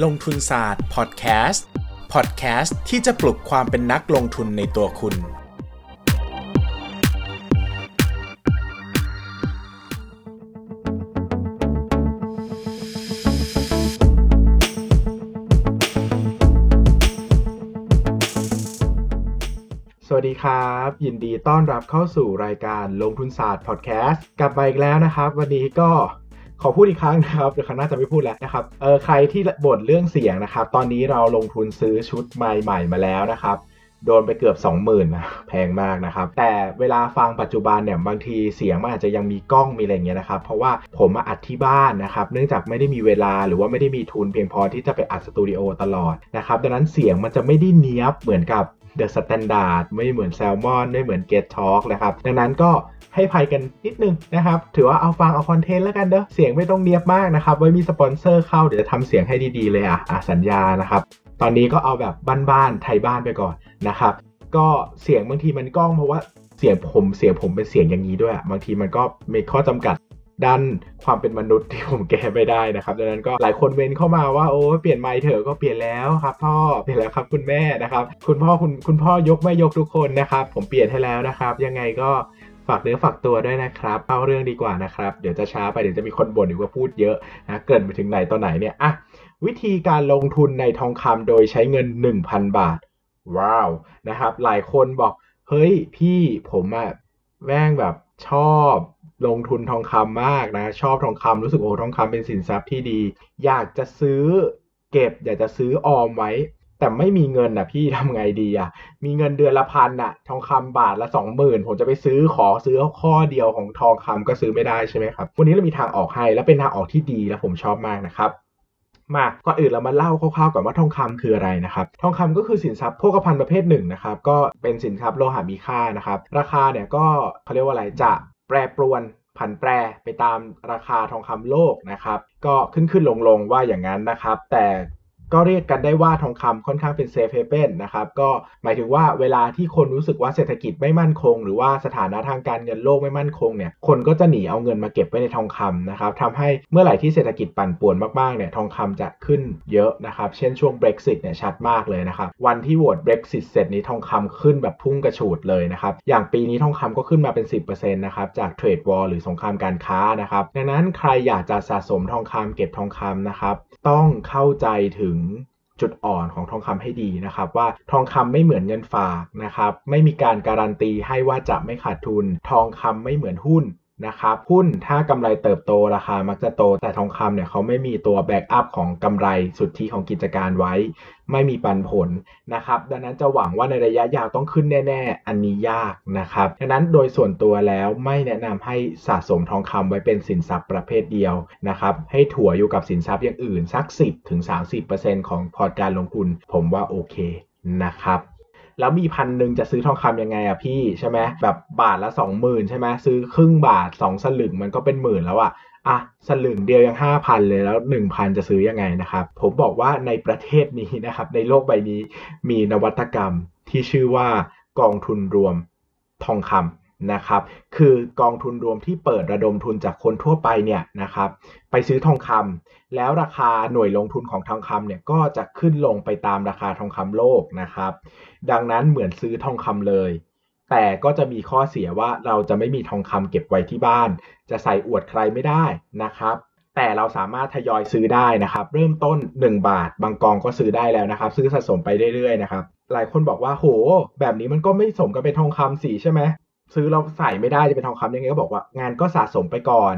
ลงทุนศาสตร์พอดแคสต์พอดแคสต์ที่จะปลุกความเป็นนักลงทุนในตัวคุณ สวัสดีครับ ยินดีต้อนรับเข้าสู่รายการลงทุนศาสตร์พอดแคสต์กลับมาอีกแล้วนะครับ วันนี้ก็ ขอพูดอีกครั้งนะครับเดี๋ยวครั้งหน้าจะไม่พูดแล้วนะครับเออใครที่บ่นเรื่องเสียงนะครับ ตอนนี้เราลงทุนซื้อชุดไมค์ใหม่มาแล้วนะครับโดนไปเกือบ 20,000นะแพงมากนะครับ แต่เวลาฟังปัจจุบันเนี่ยบางทีเสียงมันอาจจะยังมีกล้องมีอะไรเงี้ยนะครับ เพราะว่าผมมาอัดที่บ้านนะครับ เนื่องจากไม่ได้มีเวลาหรือว่าไม่ได้มีทุนเพียงพอที่จะไปอัดสตูดิโอตลอดนะครับ ดังนั้นเสียงมันจะไม่ได้เนี้ยบเหมือนกับ The Standard ไม่เหมือน Salmon ไม่เหมือน Get Talk นะครับ ดังนั้นก็ให้ภัยกันนิดนึงนะครับ ถือว่าเอาฟังเอาคอนเทนต์แล้วกันเด้อเสียงไม่ต้องเนียบมากนะครับ ไว้มีสปอนเซอร์เข้าเดี๋ยวจะทำเสียงให้ดีๆเลยอะอะสัญญานะครับ ตอนนี้ก็เอาแบบบ้านๆไทยบ้านไปก่อนนะครับ ก็เสียงบางทีมันกล้องเพราะว่าเสียงผมเสียงผมเป็นเสียงอย่างนี้ด้วย บางทีมันก็มีข้อจำกัด ด้านความเป็นมนุษย์ที่ผมแก้ไม่ได้นะครับดังนั้นก็หลายคนเว้นเข้ามาว่าโอ้เปลี่ยนไมค์เถอะก็เปลี่ยนแล้วครับพ่อเปลี่ยนแล้วครับคุณแม่นะครับคุณพ่อคุณคุณพ่อยกไม่ยกทุกคนนะครับผมเปลี่ยนให้แล้วนะครับ ยังไงก็ฝากเนื้อฝากตัวด้วยนะครับเอาเรื่องดีกว่านะครับเดี๋ยวจะช้าไปเดี๋ยวจะมีคนบ่นอีกว่าพูดเยอะนะเกินไปถึงไหนตอนไหนเนี่ยอะวิธีการลงทุนในทองคำโดยใช้เงิน 1,000 บาท ว้าวนะครับ หลายคนบอกเฮ้ยพี่ผมอะแม่งแบบชอบ ลงทุนทองคำมากนะ ชอบทองคำรู้สึกโอ้ทองคำเป็นสินทรัพย์ที่ดี อยากจะซื้อเก็บ อยากจะซื้อออมไว้ แต่ไม่มีเงินอะพี่ทำไงดีอะมีเงินเดือนละพันอะทองคำบาทละสองหมื่นผมจะไปซื้อขอซื้อข้อเดียวของทองคำก็ซื้อไม่ได้ใช่ไหมครับ วันนี้เรามีทางออกให้และเป็นทางออกที่ดีและผมชอบมากนะครับมาก่อนอื่นเรามาเล่าคร่าวๆก่อนว่าทองคำคืออะไรนะครับ ทองคำก็คือสินทรัพย์โภคภัณฑ์ประเภทหนึ่งนะครับ ก็เป็นสินทรัพย์โลหะมีค่านะครับ ราคาเนี่ยก็เขาเรียกว่าอะไรจะ รปรวนผันแปรไปตามราคาทองคำโลกนะครับ ก็ขึ้นขึ้นลงลงว่าอย่างนั้นนะครับ แต่ ก็เรียกกันได้ว่าทองคำค่อนข้างเป็นเซฟเฮเ e นนะครับก็หมายถึงว่าเวลาที่คนรู้สึกว่าเศรษฐกิจไม่มั่นคง หรือว่าสถานะทางการเงินโลกไม่มั่นคงเนี่ยคนก็จะหนีเอาเงินมาเก็บไว้ในทองคำนะครับทำให้เมื่อไหร่ที่เศรษฐกิจปั่นป่วนมากๆเนี่ยทองคำจะขึ้นเยอะนะครับเช่นช่วง Brexit เนี่ยชัดมากเลยนะครับวันที่โหวต Brexit เสร็จนี้ทองคำขึ้นแบบพุ่งกระฉูดเลยนะครับอย่างปีนี้ทองคำก็ขึ้นมาเป็น 10%นะครับจาก trade war หรือสงครามการค้านะครับดังนั้นใครอยากจะสะสมทองคำเก็บทองคำนะครับต้องเข้าใจถึงจุดอ่อนของทองคำให้ดีนะครับ ว่าทองคำไม่เหมือนเงินฝากนะครับ ไม่มีการการันตีให้ว่าจะไม่ขาดทุน ทองคำไม่เหมือนหุ้น นะครับหุ้นถ้ากำไรเติบโตราคามักจะโต แต่ทองคำเนี่ยเขาไม่มีตัว backup ของกำไรสุทธิของกิจการไว้ ไม่มีปันผลนะครับ ดังนั้นจะหวังว่าในระยะยาวต้องขึ้นแน่ ๆ อันนี้ยากนะครับดังนั้นโดยส่วนตัวแล้วไม่แนะนำให้สะสมทองคำไว้เป็นสินทรัพย์ประเภทเดียวนะครับให้ถั่วอยู่กับสินทรัพย์อย่างอื่นสัก 10-30%ของพอร์ตการลงทุน ผมว่าโอเคนะครับ แล้วมีพันหนึ่งจะซื้อทองคำยังไงอะพี่ใช่ไหมแบบบาทละสองหมื่นใช่ไหมซื้อครึ่งบาทสองสลึงมันก็เป็นหมื่นแล้วอะอะสลึงเดียวยังห้าพันเลยแล้วหนึ่งพันจะซื้อยังไงนะครับ ผมบอกว่าในประเทศนี้นะครับ ในโลกใบนี้มีนวัตกรรมที่ชื่อว่ากองทุนรวมทองคำ นะครับคือกองทุนรวมที่เปิดระดมทุนจากคนทั่วไปเนี่ยนะครับไปซื้อทองคำแล้วราคาหน่วยลงทุนของทองคำเนี่ยก็จะขึ้นลงไปตามราคาทองคำโลกนะครับ ดังนั้นเหมือนซื้อทองคำเลย แต่ก็จะมีข้อเสียว่าเราจะไม่มีทองคำเก็บไว้ที่บ้าน จะใส่อวดใครไม่ได้นะครับแต่เราสามารถทยอยซื้อได้นะครับ เริ่มต้น 1 บาท บางกองก็ซื้อได้แล้วนะครับ ซื้อสะสมไปเรื่อยๆนะครับ หลายคนบอกว่าโห แบบนี้มันก็ไม่สมกับเป็นทองคำสิใช่ไหม ซื้อเราใส่ไม่ได้จะเป็นทองคำยังไงก็บอกว่างานก็สะสมไปก่อน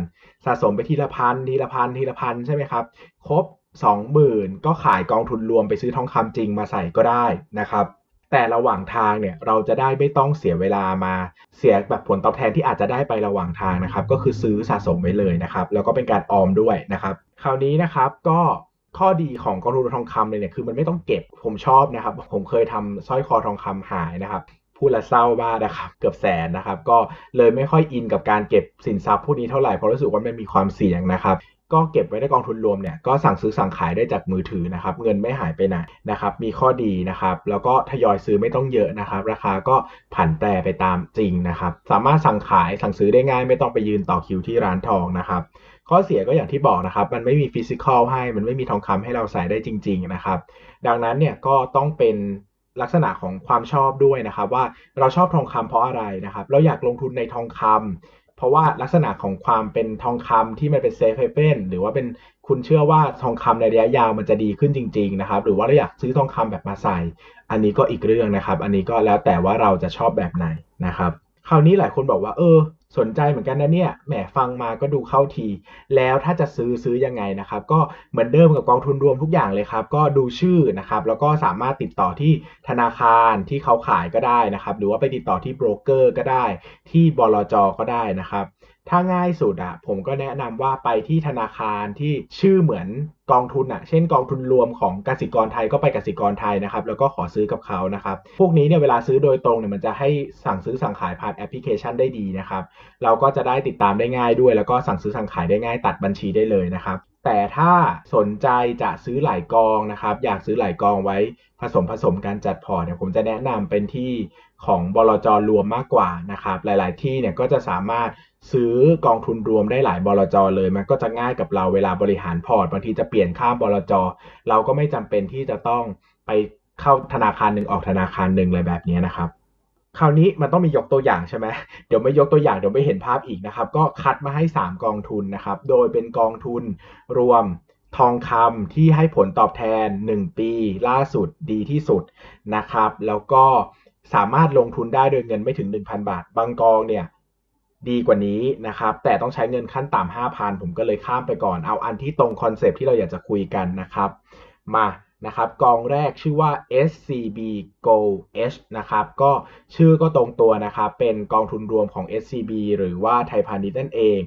สะสมไปทีละพันทีละพันทีละพันใช่ไหมครับ ครบ20,000ก็ขายกองทุนรวมไปซื้อทองคำจริงมาใส่ก็ได้นะครับ แต่ระหว่างทางเนี่ยเราจะได้ไม่ต้องเสียเวลามาเสียแบบผลตอบแทนที่อาจจะได้ไประหว่างทางนะครับ ก็คือซื้อสะสมไว้เลยนะครับ แล้วก็เป็นการออมด้วยนะครับ คราวนี้นะครับก็ข้อดีของกองทุนทองคำเลยเนี่ยคือมันไม่ต้องเก็บผมชอบนะครับ ผมเคยทำสร้อยคอทองคำหายนะครับ พูดและเศร้ามากนะครับ เกือบแสนนะครับ ก็เลยไม่ค่อยอินกับการเก็บสินทรัพย์พวกนี้เท่าไหร่เพราะรู้สึกว่ามันมีความเสี่ยงนะครับก็เก็บไว้ในกองทุนรวมเนี่ยก็สั่งซื้อสั่งขายได้จากมือถือนะครับ เงินไม่หายไปไหนนะครับ มีข้อดีนะครับ แล้วก็ทยอยซื้อไม่ต้องเยอะนะครับ ราคาก็ผันแปรไปตามจริงนะครับ สามารถสั่งขายสั่งซื้อได้ง่ายไม่ต้องไปยืนต่อคิวที่ร้านทองนะครับ ข้อเสียก็อย่างที่บอกนะครับ มันไม่มี physical ให้มันไม่มีทองคำให้เราใส่ได้จริง ๆนะครับ ดังนั้นเนี่ยก็ต้องเป็น ลักษณะของความชอบด้วยนะครับ ว่าเราชอบทองคำเพราะอะไรนะครับ เราอยากลงทุนในทองคำเพราะว่าลักษณะของความเป็นทองคำที่มันเป็นเซฟเฮเ e นหรือว่าเป็นคุณเชื่อว่าทองคำในระยะยาวมันจะดีขึ้นจริง ๆ นะครับ หรือว่าเราอยากซื้อทองคำแบบมาใส่ อันนี้ก็อีกเรื่องนะครับ อันนี้ก็แล้วแต่ว่าเราจะชอบแบบไหนนะครับคราวนี้หลายคนบอกว่าเออ สนใจเหมือนกันนะเนี่ย แหมฟังมาก็ดูเข้าที แล้วถ้าจะซื้อซื้อยังไงนะครับ ก็เหมือนเดิมกับกองทุนรวมทุกอย่างเลยครับ ก็ดูชื่อนะครับ แล้วก็สามารถติดต่อที่ธนาคารที่เขาขายก็ได้นะครับ หรือว่าไปติดต่อที่โบรกเกอร์ก็ได้ ที่บลจก็ได้นะครับ ถ้าง่ายสุดอะผมก็แนะนำว่าไปที่ธนาคารที่ชื่อเหมือนกองทุนอะเช่นกองทุนรวมของกสิกรไทยก็ไปกสิกรไทยนะครับ แล้วก็ขอซื้อกับเขานะครับ พวกนี้เนี่ยเวลาซื้อโดยตรงเนี่ยมันจะให้สั่งซื้อสั่งขายผ่านแอปพลิเคชันได้ดีนะครับ เราก็จะได้ติดตามได้ง่ายด้วย แล้วก็สั่งซื้อสั่งขายได้ง่ายตัดบัญชีได้เลยนะครับ แต่ถ้าสนใจจะซื้อหลายกองนะครับ อยากซื้อหลายกองไว้ผสมผสมการจัดพอร์ตเนี่ยผมจะแนะนำเป็นที่ของบลจรวมมากกว่านะครับ หลาย ๆ ที่เนี่ยก็จะสามารถ ซื้อกองทุนรวมได้หลายบลจเลย มันก็จะง่ายกับเราเวลาบริหารพอร์ตบางทีจะเปลี่ยนข้ามบลจเราก็ไม่จำเป็นที่จะต้องไปเข้าธนาคารหนึ่งออกธนาคารหนึ่งอะไรแบบนี้นะครับ คราวนี้มันต้องมียกตัวอย่างใช่ไหมเดี๋ยวไม่ยกตัวอย่างเดี๋ยวไม่เห็นภาพอีกนะครับ ก็คัดมาให้ 3 กองทุนนะครับ โดยเป็นกองทุนรวมทองคำที่ให้ผลตอบแทน 1 ปี ล่าสุดดีที่สุดนะครับ แล้วก็สามารถลงทุนได้โดยเงินไม่ถึง 1,000 บาท บางกองเนี่ย ดีกว่านี้นะครับ แต่ต้องใช้เงินขั้นต่ำ5,000 ผมก็เลยข้ามไปก่อน เอาอันที่ตรงคอนเซปที่เราอยากจะคุยกันนะครับ มานะครับกองแรกชื่อว่า SCB Go H นะครับก็ชื่อก็ตรงตัวนะครับ เป็นกองทุนรวมของ SCB หรือว่าไทยพาณิชย์นั่นเอง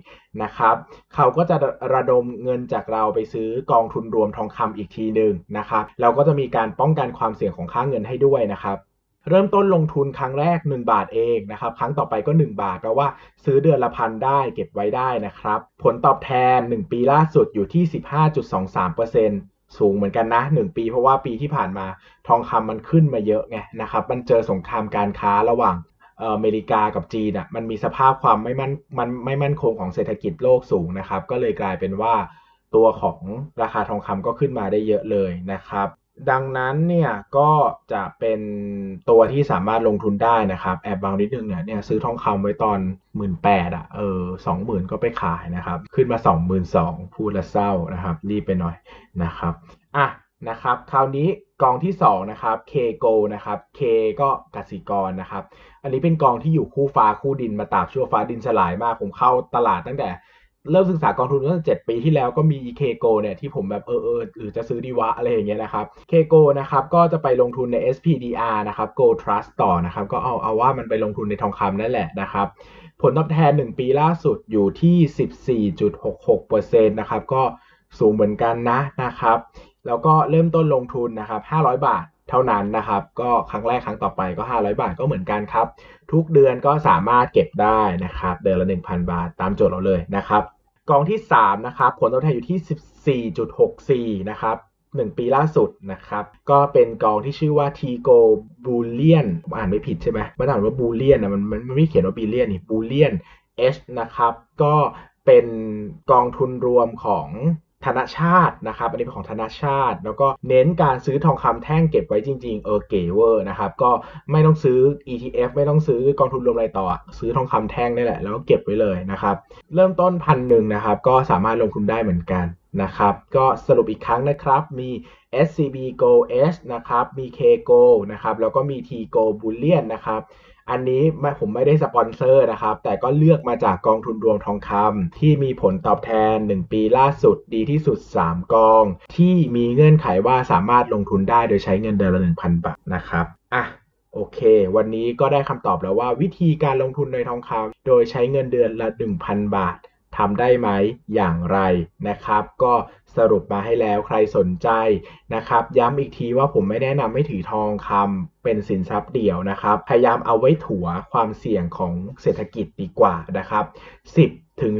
นะครับ เขาก็จะระดมเงินจากเราไปซื้อกองทุนรวมทองคำอีกทีหนึ่งนะครับ เราก็จะมีการป้องกันความเสี่ยงของค่าเงินให้ด้วยนะครับ เริ่มต้นลงทุนครั้งแรก 1 บาทเองนะครับ ครั้งต่อไปก็ 1 บาทแปลว่าซื้อเดือนละพันได้เก็บไว้ได้นะครับ ผลตอบแทน 1 ปีล่าสุดอยู่ที่ 15.23%สูงเหมือนกันนะ 1 ปีเพราะว่าปีที่ผ่านมาทองคำมันขึ้นมาเยอะไงนะครับ มันเจอสงครามการค้าระหว่างอเมริกากับจีนอะมันมีสภาพความไม่มั่นมันไม่มั่นคงของเศรษฐกิจโลกสูงนะครับ ก็เลยกลายเป็นว่าตัวของราคาทองคำก็ขึ้นมาได้เยอะเลยนะครับ ดังนั้นเนี่ยก็จะเป็นตัวที่สามารถลงทุนได้นะครับ แอบบางนิดนึงเนี่ยเนี่ยซื้อทองคำไว้ตอนหมื่นแปดอะเออสองหมื่นก็ไปขายนะครับ ขึ้นมาสองหมื่นสองพูดละเศร้านะครับ รีบไปหน่อยนะครับอะนะครับคราวนี้กองที่2นะครับ K Go นะครับ K ก็กสิกรนะครับ อันนี้เป็นกองที่อยู่คู่ฟ้าคู่ดินมาตากชั่วฟ้าดินสลายมาก ผมเข้าตลาดตั้งแต่ เริ่มศึกษากองทุนตั้งแต่เจ็ดปีที่แล้วก็มีเคโกเนี่ยที่ผมแบบเออเออหรือจะซื้อดีวะอะไรอย่างเงี้ยนะครับเคโกนะครับก็จะไปลงทุนใน SPDR นะครับ Go Trust ต่อนะครับก็เอาเอาว่ามันไปลงทุนในทองคำนั่นแหละนะครับผลตอบแทน 1 ปีล่าสุดอยู่ที่ 14.66%นะครับก็สูงเหมือนกันนะนะครับแล้วก็เริ่มต้นลงทุนนะครับ 500 บาทเท่านั้นนะครับ ก็ครั้งแรกครั้งต่อไปก็ 500 บาทก็เหมือนกันครับ ทุกเดือนก็สามารถเก็บได้นะครับ เดือนละ 1,000 บาทตามโจทย์เราเลยนะครับ กองที่3นะครับผลตอบแทนอยู่ที่ 14.64 นะครับ 1 ปีล่าสุดนะครับ ก็เป็นกองที่ชื่อว่า Tigo Bullion อ่านไม่ผิดใช่ไหมมันอ่านว่าบูเลียนนะมันมันไม่เขียนว่า Billion นี่ Bullion H นะครับ ก็เป็นกองทุนรวมของ ธนชาตินะครับอันนี้เป็นของธนชาติ แล้วก็เน้นการซื้อทองคำแท่งเก็บไว้จริง ๆ เออเก๋เวอร์นะครับ ก็ไม่ต้องซื้อ ETF ไม่ต้องซื้อกองทุนรวมอะไรต่อ ซื้อทองคำแท่งนี่แหละ แล้วก็เก็บไว้เลยนะครับ เริ่มต้นพันหนึ่งนะครับ ก็สามารถลงทุนได้เหมือนกันนะครับ ก็สรุปอีกครั้งนะครับ มี SCB Go S นะครับ มี K Go นะครับ แล้วก็มี T Go Bullion นะครับ อันนี้ผมไม่ได้สปอนเซอร์นะครับ แต่ก็เลือกมาจากกองทุนรวมทองคำที่มีผลตอบแทน 1 ปีล่าสุดดีที่สุด 3 กอง ที่มีเงื่อนไขว่าสามารถลงทุนได้โดยใช้เงินเดือนละ 1,000 บาทนะครับอะโอเค วันนี้ก็ได้คำตอบแล้วว่าวิธีการลงทุนในทองคำโดยใช้เงินเดือนละ 1,000 บาท ทำได้ไหมอย่างไรนะครับ ก็สรุปมาให้แล้วใครสนใจนะครับ ย้ำอีกทีว่าผมไม่แนะนำให้ถือทองคำเป็นสินทรัพย์เดี่ยวนะครับ พยายามเอาไว้ถัวความเสี่ยงของเศรษฐกิจดีกว่านะครับ 10ถึง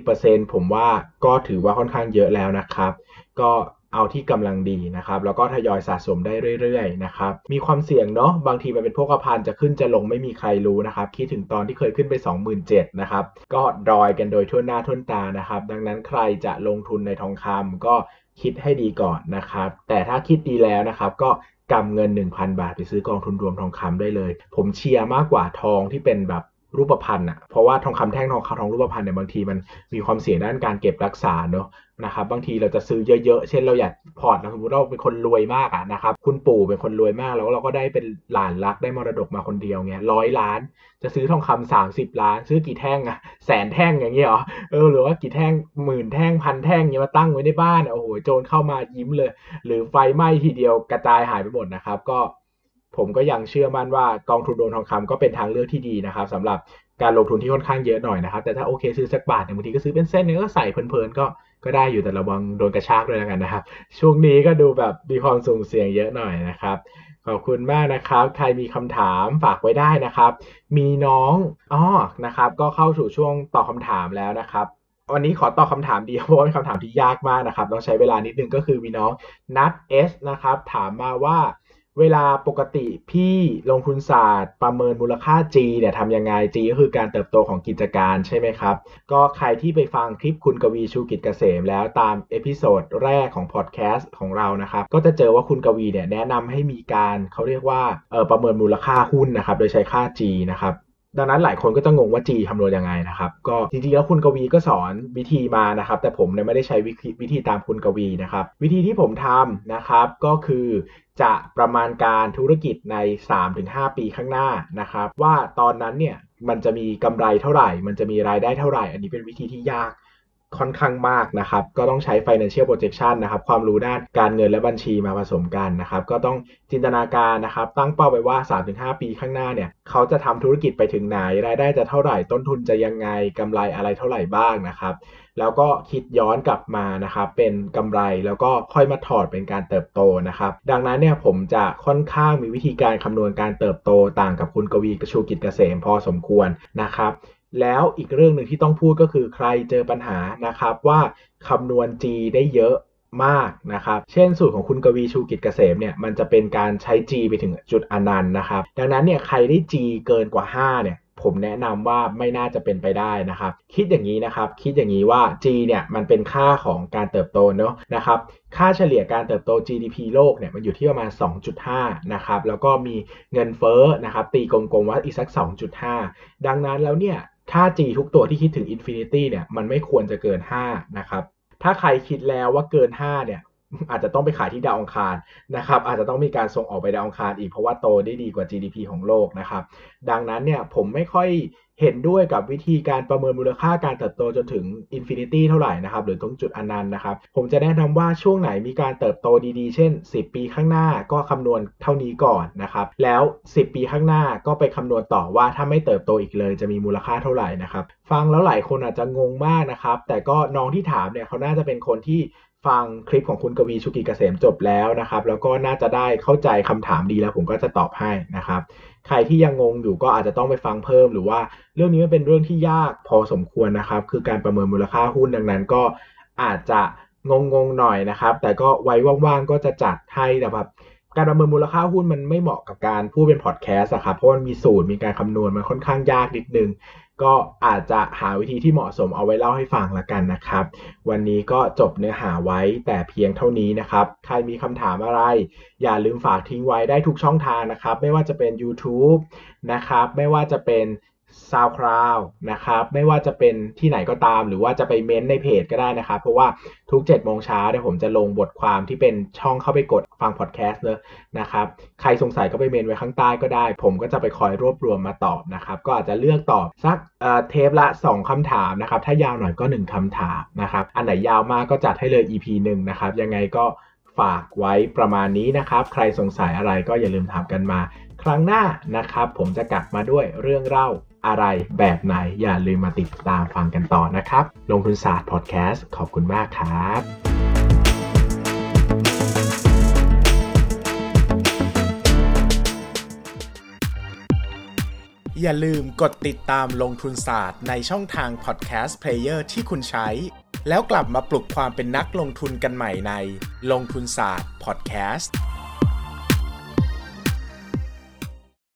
30%ผมว่าก็ถือว่าค่อนข้างเยอะแล้วนะครับ ก็ เอาที่กำลังดีนะครับแล้วก็ทยอยสะสมได้เรื่อยๆนะครับมีความเสี่ยงเนาะบางทีมันเป็นพวกพันจะขึ้นจะลงไม่มีใครรู้นะครับคิดถึงตอนที่เคยขึ้นไป 27,000นะครับก็ดอยกันโดยทั่วหน้าทั่วตานะครับดังนั้นใครจะลงทุนในทองคำก็คิดให้ดีก่อนนะครับ แต่ถ้าคิดดีแล้วนะครับก็กำเงิน 1,000 บาทไปซื้อกองทุนรวมทองคำได้เลย ผมเชียร์มากกว่าทองที่เป็นแบบ รูปพรรณอะเพราะว่าทองคำแท่งทองคำทองรูปพรรณเนี่ยบางทีมันมีความเสี่ยงด้านการเก็บรักษาเนาะนะครับบางทีเราจะซื้อเยอะๆ เช่นเราอยากพอร์ตนะสมมติเราเป็นคนรวยมากอะนะครับคุณปู่เป็นคนรวยมากแล้วเราก็ได้เป็นหลานรักได้มรดกมาคนเดียวเงี้ยร้อยล้าน จะซื้อทองคำสามสิบล้าน ซื้อกี่แท่งอะแสนแท่งอย่างเงี้ยเหรอเออหรือว่ากี่แท่งหมื่นแท่งพันแท่งเงี้ยมาตั้งไว้ในบ้านโอ้โหโจรเข้ามายิ้มเลย หรือไฟไหม้ทีเดียวกระจายหายไปหมดนะครับก็ ผมก็ยังเชื่อมั่นว่ากองทุนรวมทองคำก็เป็นทางเลือกที่ดีนะครับสำหรับการลงทุนที่ค่อนข้างเยอะหน่อยนะครับ แต่ถ้าโอเคซื้อสักบาทเนี่ยบางทีก็ซื้อเป็นเส้นเนี่ยก็ใส่เพลินๆก็ก็ได้อยู่แต่ระวังโดนกระชากด้วยแล้วกันนะครับ ช่วงนี้ก็ดูแบบมีความสูงเสี่ยงเยอะหน่อยนะครับขอบคุณมากนะครับ ใครมีคำถามฝากไว้ได้นะครับ มีน้องอ๋อนะครับ ก็เข้าสู่ช่วงตอบคาถามแล้วนะครับ วันนี้ขอตอบคาถามเดียวเพราะเป็นคำถามที่ยากมากนะครับ ต้องใช้เวลานิดนึงก็คือมีน้องนัทเอสนะครับ ถามมาว่า เวลาปกติพี่ลงทุนศาสตร์ประเมินมูลค่า G เนี่ยทำยังไง G ก็คือการเติบโตของกิจการใช่ไหมครับ ก็ใครที่ไปฟังคลิปคุณกวีชูกิจเกษมแล้วตาม episode แรกของพอดแคสต์ของเรานะครับ ก็จะเจอว่าคุณกวีเนี่ยแนะนำให้มีการเขาเรียกว่าเออประเมินมูลค่าหุ้นนะครับ โดยใช้ค่า G นะครับ ดังนั้นหลายคนก็จะงงว่า G คำนวณยังไงนะครับ ก็จริงๆแล้วคุณกวีก็สอนวิธีมานะครับ แต่ผมเนี่ยไม่ได้ใช้วิธีวิธีตามคุณกวีนะครับ วิธีที่ผมทำนะครับก็คือจะประมาณการธุรกิจใน 3-5 ปีข้างหน้านะครับ ว่าตอนนั้นเนี่ยมันจะมีกำไรเท่าไหร่ มันจะมีรายได้เท่าไหร่ อันนี้เป็นวิธีที่ยาก ค่อนข้างมากนะครับ ก็ต้องใช้ financial projection นะครับ ความรู้ด้านการเงินและบัญชีมาผสมกันนะครับ ก็ต้องจินตนาการนะครับ ตั้งเป้าไปว่า 3-5 ปีข้างหน้าเนี่ย เขาจะทำธุรกิจไปถึงไหน รายได้จะเท่าไหร่ ต้นทุนจะยังไงกำไรอะไรเท่าไหร่บ้างนะครับ แล้วก็คิดย้อนกลับมานะครับ เป็นกำไรแล้วก็ค่อยมาถอดเป็นการเติบโตนะครับ ดังนั้นเนี่ยผมจะค่อนข้างมีวิธีการคำนวณการเติบโตต่างกับคุณกวีกชูกิจเกษมพอสมควรนะครับ แล้วอีกเรื่องหนึ่งที่ต้องพูดก็คือใครเจอปัญหานะครับว่าคำนวณ G ได้เยอะมากนะครับ เช่นสูตรของคุณกวีชูกิจเกษมเนี่ยมันจะเป็นการใช้ G ไปถึงจุดอนันต์นะครับ ดังนั้นเนี่ยใครได้ G เกินกว่า 5 เนี่ยผมแนะนำว่าไม่น่าจะเป็นไปได้นะครับ คิดอย่างนี้นะครับ คิดอย่างนี้ว่า G เนี่ยมันเป็นค่าของการเติบโตเนาะนะครับ ค่าเฉลี่ยการเติบโต GDP โลกเนี่ยมันอยู่ที่ประมาณ 2.5 นะครับ แล้วก็มีเงินเฟ้อนะครับ ตีกลมๆว่าอีกสัก 2.5 ดังนั้นแล้วเนี่ยค่า G ทุกตัวที่คิดถึง Infinity เนี่ยมันไม่ควรจะเกิน 5 นะครับ ถ้าใครคิดแล้วว่าเกิน 5 เนี่ย อาจจะต้องไปขายที่ดาวอังคารนะครับอาจจะต้องมีการส่งออกไปดาวอังคารอีกเพราะว่าโตได้ดีกว่า GDP ของโลกนะครับ ดังนั้นเนี่ยผมไม่ค่อยเห็นด้วยกับวิธีการประเมินมูลค่าการเติบโตจนถึงinfinity เท่าไหร่นะครับ หรือตรงจุดอนันต์นะครับ ผมจะแนะนำว่าช่วงไหนมีการเติบโตดีๆ เช่น 10 ปีข้างหน้าก็คำนวณเท่านี้ก่อนนะครับ แล้ว 10 ปีข้างหน้าก็ไปคำนวณต่อว่าถ้าไม่เติบโตอีกเลยจะมีมูลค่าเท่าไหร่นะครับ ฟังแล้วหลายคนอาจจะงงมากนะครับ แต่ก็น้องที่ถามเนี่ยเขาน่าจะเป็นคนที่ ฟังคลิปของคุณกวีชูกิจเกษมจบแล้วนะครับ แล้วก็น่าจะได้เข้าใจคำถามดีแล้วผมก็จะตอบให้นะครับ ใครที่ยังงงอยู่ก็อาจจะต้องไปฟังเพิ่ม หรือว่าเรื่องนี้มันเป็นเรื่องที่ยากพอสมควรนะครับ คือการประเมินมูลค่าหุ้นดังนั้นก็อาจจะงงงหน่อยนะครับ แต่ก็ไว้ว่างๆก็จะจัดให้แบบ การประเมินมูลค่าหุ้นมันไม่เหมาะกับการพูดเป็นพอดแคสต์ครับเพราะมันมีสูตรมีการคำนวณมันค่อนข้างยากนิดนึง ก็อาจจะหาวิธีที่เหมาะสมเอาไว้เล่าให้ฟังละกันนะครับ วันนี้ก็จบเนื้อหาไว้แต่เพียงเท่านี้นะครับ ใครมีคำถามอะไร อย่าลืมฝากทิ้งไว้ได้ทุกช่องทางนะครับ ไม่ว่าจะเป็น YouTube นะครับ ไม่ว่าจะเป็น SoundCloud นะครับไม่ว่าจะเป็นที่ไหนก็ตาม หรือว่าจะไปเม้นในเพจก็ได้นะครับ เพราะว่าทุก7โมงเช้าเนี่ยผมจะลงบทความที่เป็นช่องเข้าไปกดฟังพอดแคสต์เนอะนะครับ ใครสงสัยก็ไปเมนไว้ข้างใต้ก็ได้ ผมก็จะไปคอยรวบรวมมาตอบนะครับ ก็อาจจะเลือกตอบสักเทปละ 2คำถามนะครับ ถ้ายาวหน่อยก็ 1คำถามนะครับ อันไหนยาวมากก็จัดให้เลย EP 1 นะครับ ยังไงก็ฝากไว้ประมาณนี้นะครับ ใครสงสัยอะไรก็อย่าลืมถามกันมา ครั้งหน้านะครับ ผมจะกลับมาด้วยเรื่องเล่า อะไรแบบไหนอย่าลืมมาติดตามฟังกันต่อนะครับ ลงทุนศาสตร์พอดแคสต์ขอบคุณมากครับอย่าลืมกดติดตามลงทุนศาสตร์ในช่องทาง podcast player ที่คุณใช้ แล้วกลับมาปลุกความเป็นนักลงทุนกันใหม่ในลงทุนศาสตร์พอดแคสต์